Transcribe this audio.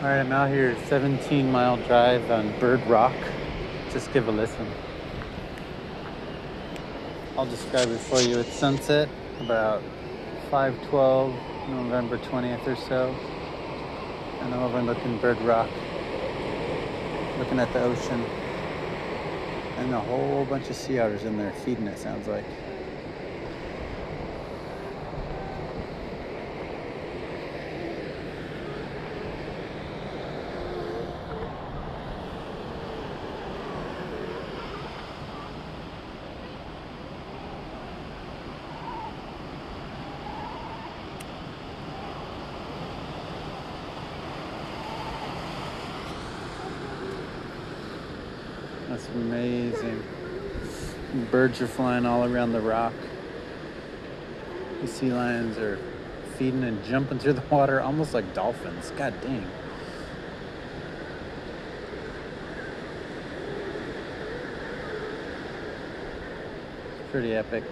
All right, I'm out here, 17 mile drive on Bird Rock. Just give a listen. I'll describe it for you. It's sunset, about 5:12, November 20th or so, and I'm overlooking Bird Rock, looking at the ocean, and a whole bunch of sea otters in there feeding. It sounds like. That's amazing. Birds are flying all around the rock. The sea lions are feeding and jumping through the water almost like dolphins. God dang. Pretty epic.